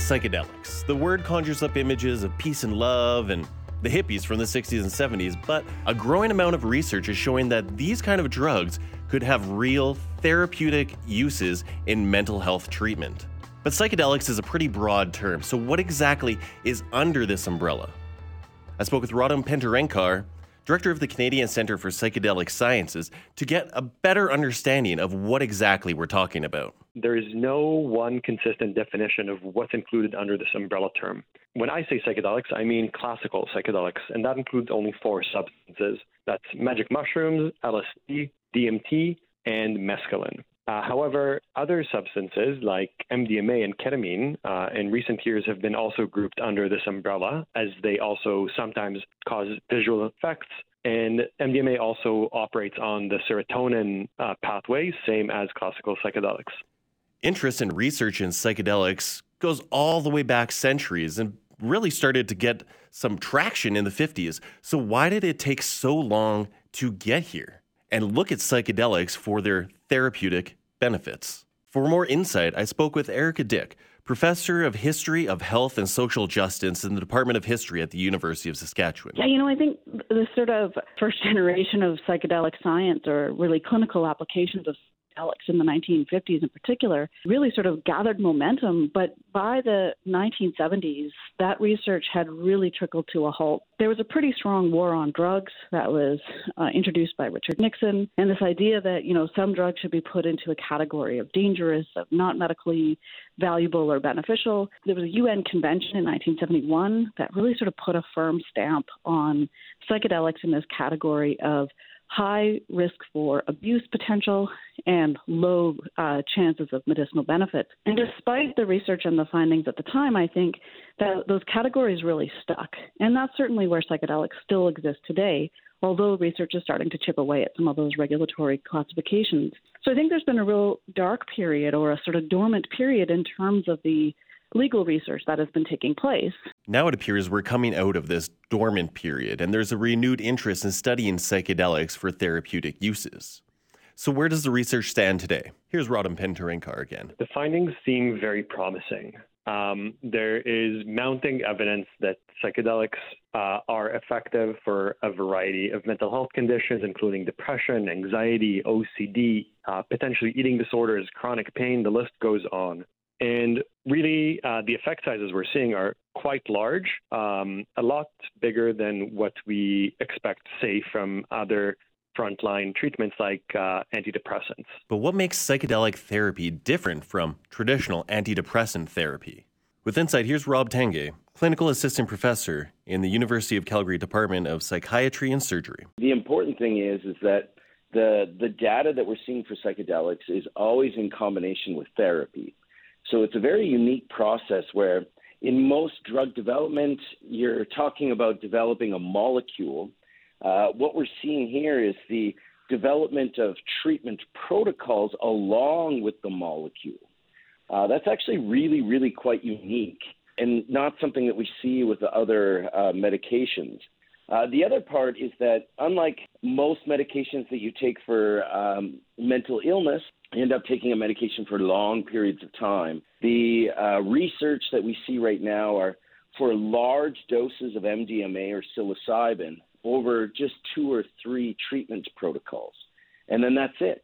psychedelics. The word conjures up images of peace and love and the hippies from the 60s and 70s, but a growing amount of research is showing that these kind of drugs could have real therapeutic uses in mental health treatment. But psychedelics is a pretty broad term, so what exactly is under this umbrella? I spoke with Rotem Petranker, director of the Canadian Centre for Psychedelic Sciences, to get a better understanding of what exactly we're talking about. There is no one consistent definition of what's included under this umbrella term. When I say psychedelics, I mean classical psychedelics, and that includes only four substances. That's magic mushrooms, LSD, DMT, and mescaline. Uh, however, other substances like MDMA and ketamine uh, in recent years have been also grouped under this umbrella, as they also sometimes cause visual effects. And MDMA also operates on the serotonin uh, pathway, same as classical psychedelics. Interest in research in psychedelics goes all the way back centuries and really started to get some traction in the 50s. So, why did it take so long to get here? And look at psychedelics for their therapeutic benefits. For more insight, I spoke with Erika Dyck, professor of history of health and social justice in the Department of History at the University of Saskatchewan. Yeah, you know, I think the sort of first generation of psychedelic science or really clinical applications of psychedelics in the 1950s in particular really sort of gathered momentum. But by the 1970s, that research had really trickled to a halt. There was a pretty strong war on drugs that was uh, introduced by Richard Nixon, and this idea that you know some drugs should be put into a category of dangerous, of not medically valuable or beneficial. There was a UN convention in 1971 that really sort of put a firm stamp on psychedelics in this category of high risk for abuse potential and low uh, chances of medicinal benefit. And despite the research and the findings at the time, I think that those categories really stuck. And that's certainly where psychedelics still exist today, although research is starting to chip away at some of those regulatory classifications. So I think there's been a real dark period or a sort of dormant period in terms of the legal research that has been taking place. Now it appears we're coming out of this dormant period, and there's a renewed interest in studying psychedelics for therapeutic uses. So, where does the research stand today? Here's Rotem Petranker again. The findings seem very promising. Um, there is mounting evidence that psychedelics uh, are effective for a variety of mental health conditions, including depression, anxiety, OCD, uh, potentially eating disorders, chronic pain, the list goes on. And really, uh, the effect sizes we're seeing are quite large, um, a lot bigger than what we expect, say, from other frontline treatments like uh, antidepressants. But what makes psychedelic therapy different from traditional antidepressant therapy? With insight, here's Rob Tanguay, clinical assistant professor in the University of Calgary Department of Psychiatry and Surgery. The important thing is is that the the data that we're seeing for psychedelics is always in combination with therapy. So it's a very unique process where in most drug development, you're talking about developing a molecule. Uh, what we're seeing here is the development of treatment protocols along with the molecule. Uh, that's actually really, really quite unique and not something that we see with the other uh, medications. Uh, the other part is that, unlike most medications that you take for um, mental illness, you end up taking a medication for long periods of time. The uh, research that we see right now are for large doses of MDMA or psilocybin over just two or three treatment protocols. And then that's it.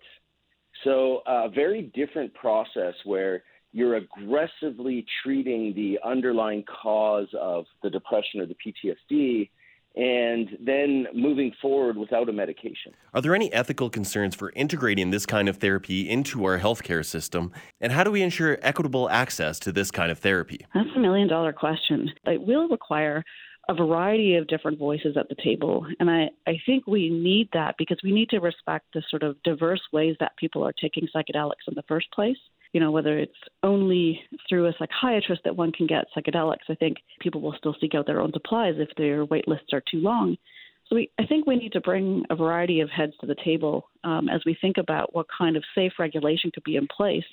So, a uh, very different process where you're aggressively treating the underlying cause of the depression or the PTSD and then moving forward without a medication. Are there any ethical concerns for integrating this kind of therapy into our healthcare system? And how do we ensure equitable access to this kind of therapy? That's a million dollar question. It will require a variety of different voices at the table. And I, I think we need that because we need to respect the sort of diverse ways that people are taking psychedelics in the first place you know, whether it's only through a psychiatrist that one can get psychedelics, I think people will still seek out their own supplies if their wait lists are too long. So we, I think we need to bring a variety of heads to the table um, as we think about what kind of safe regulation could be in place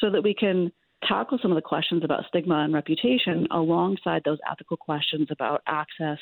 so that we can tackle some of the questions about stigma and reputation alongside those ethical questions about access,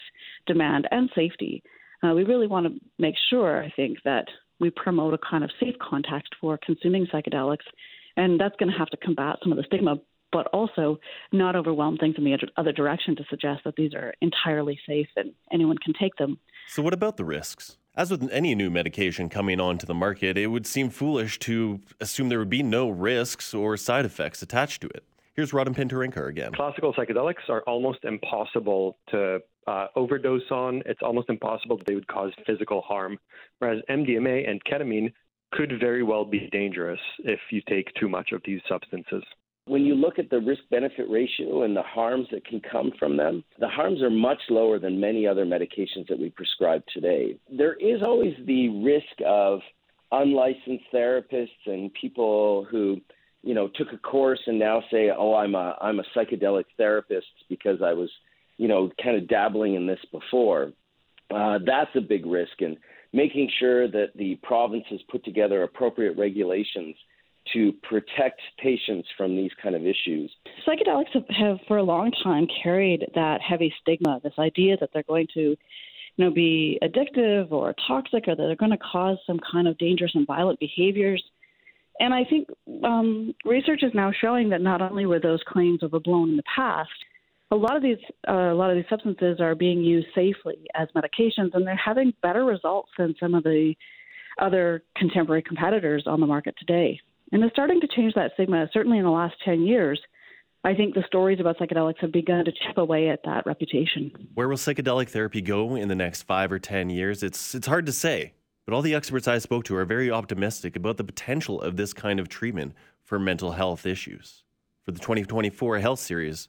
demand, and safety. Uh, we really want to make sure, I think, that we promote a kind of safe context for consuming psychedelics and that's going to have to combat some of the stigma but also not overwhelm things in the other direction to suggest that these are entirely safe and anyone can take them. So, what about the risks? As with any new medication coming onto the market, it would seem foolish to assume there would be no risks or side effects attached to it. Here's Rotem Petranker again. Classical psychedelics are almost impossible to uh, overdose on. It's almost impossible that they would cause physical harm, whereas MDMA and ketamine could very well be dangerous if you take too much of these substances. When you look at the risk benefit ratio and the harms that can come from them, the harms are much lower than many other medications that we prescribe today. There is always the risk of unlicensed therapists and people who you know took a course and now say oh i'm a i'm a psychedelic therapist because i was you know kind of dabbling in this before uh, that's a big risk and making sure that the provinces put together appropriate regulations to protect patients from these kind of issues. Psychedelics have, for a long time carried that heavy stigma, this idea that they're going to you know, be addictive or toxic or that they're going to cause some kind of dangerous and violent behaviors. And I think um, research is now showing that not only were those claims overblown in the past, a lot of these uh, a lot of these substances are being used safely as medications, and they're having better results than some of the other contemporary competitors on the market today. And they're starting to change that stigma. Certainly in the last ten years, I think the stories about psychedelics have begun to chip away at that reputation. Where will psychedelic therapy go in the next five or ten years? It's it's hard to say. But all the experts I spoke to are very optimistic about the potential of this kind of treatment for mental health issues. For the 2024 Health Series,